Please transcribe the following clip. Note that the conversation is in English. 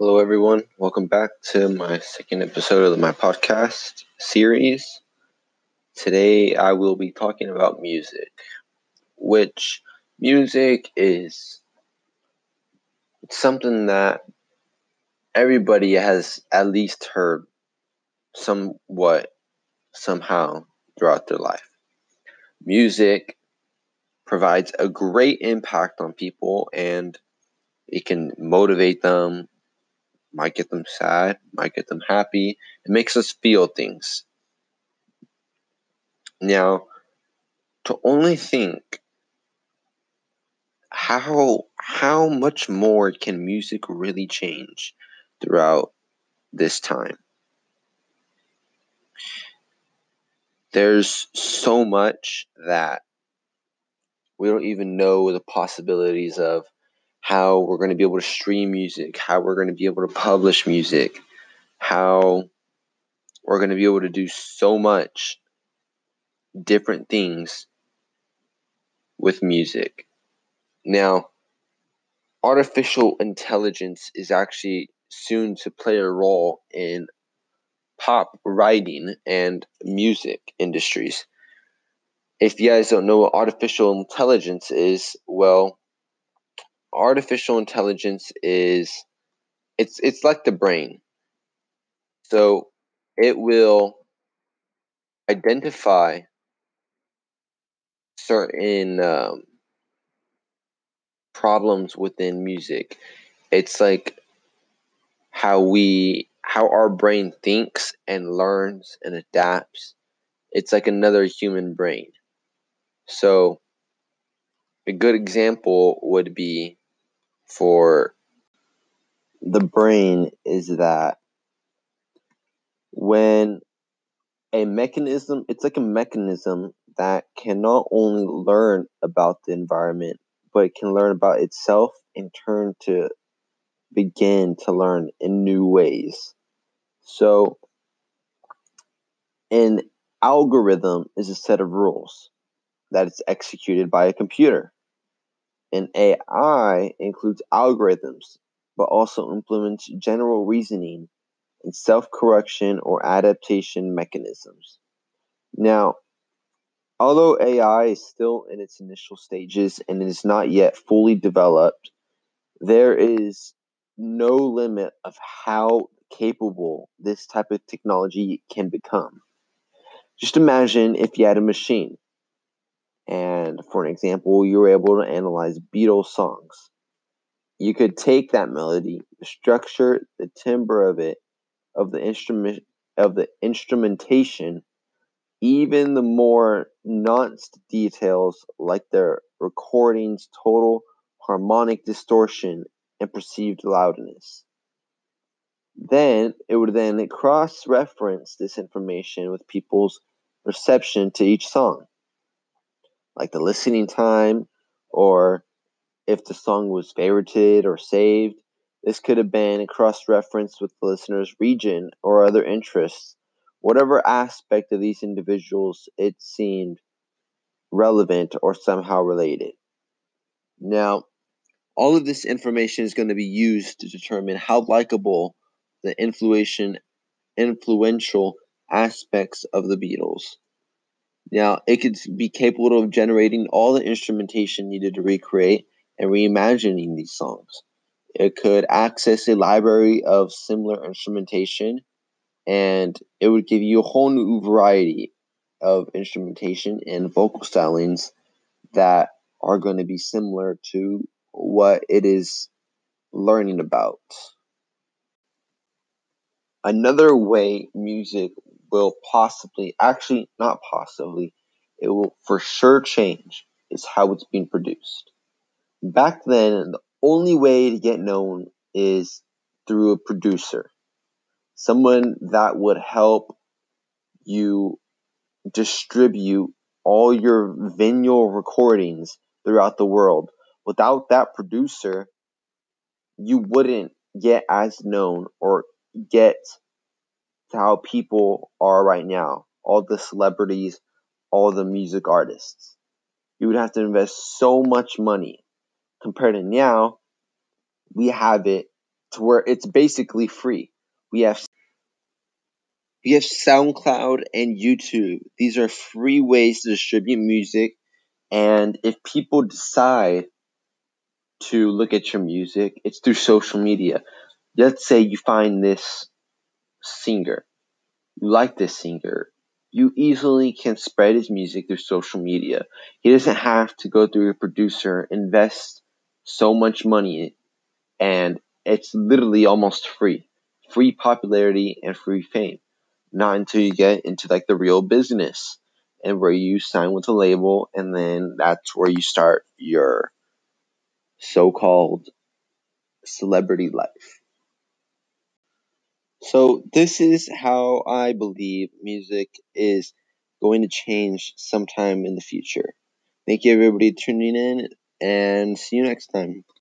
Hello, everyone. Welcome back to my second episode of my podcast series. Today, I will be talking about music, which music is something that everybody has at least heard somewhat, somehow throughout their life. Music provides a great impact on people and it can motivate them, might get them sad, might get them happy. It makes us feel things. Now, to only think how how much more can music really change throughout this time? There's so much that we don't even know the possibilities of how we're going to be able to stream music, how we're going to be able to publish music, how we're going to be able to do so much different things with music. Now, artificial intelligence is actually soon to play a role in pop writing and music industries. If you guys don't know what artificial intelligence is, well, artificial intelligence is it's it's like the brain. So it will identify certain um, problems within music. It's like how we how our brain thinks and learns and adapts. It's like another human brain. So a good example would be for the brain is that when a mechanism, it's like a mechanism that can not only learn about the environment, but it can learn about itself and turn to begin to learn in new ways. So, an algorithm is a set of rules that is executed by a computer. An AI includes algorithms, but also implements general reasoning and self correction or adaptation mechanisms. Now, although AI is still in its initial stages and is not yet fully developed, there is no limit of how capable this type of technology can become. Just imagine if you had a machine and for an example, you were able to analyze Beatles songs. You could take that melody, the structure, the timbre of it, of the instrument of the instrumentation, even the more nuanced details like their recording's total harmonic distortion and perceived loudness. Then it would then cross reference this information with people's perception to each song like the listening time or if the song was favorited or saved. This could have been cross referenced with the listener's region or other interests, whatever aspect of these individuals it seemed relevant or somehow related. Now, all of this information is going to be used to determine how likable the influential aspects of the Beatles now, it could be capable of generating all the instrumentation needed to recreate and reimagining these songs. It could access a library of similar instrumentation and it would give you a whole new variety of instrumentation and vocal stylings that are going to be similar to what it is learning about. Another way music will possibly, actually, not possibly, it will for sure change is how it's being produced. Back then, the only way to get known is through a producer, someone that would help you distribute all your vinyl recordings throughout the world. Without that producer, you wouldn't get as known or get to how people are right now. All the celebrities, all the music artists. You would have to invest so much money compared to now. We have it to where it's basically free. We have we have SoundCloud and YouTube. These are free ways to distribute music, and if people decide to look at your music, it's through social media. Let's say you find this singer, you like this singer, you easily can spread his music through social media. He doesn't have to go through a producer, invest so much money, and it's literally almost free. Free popularity and free fame. Not until you get into like the real business and where you sign with a label and then that's where you start your so-called celebrity life. So this is how I believe music is going to change sometime in the future. Thank you everybody tuning in and see you next time.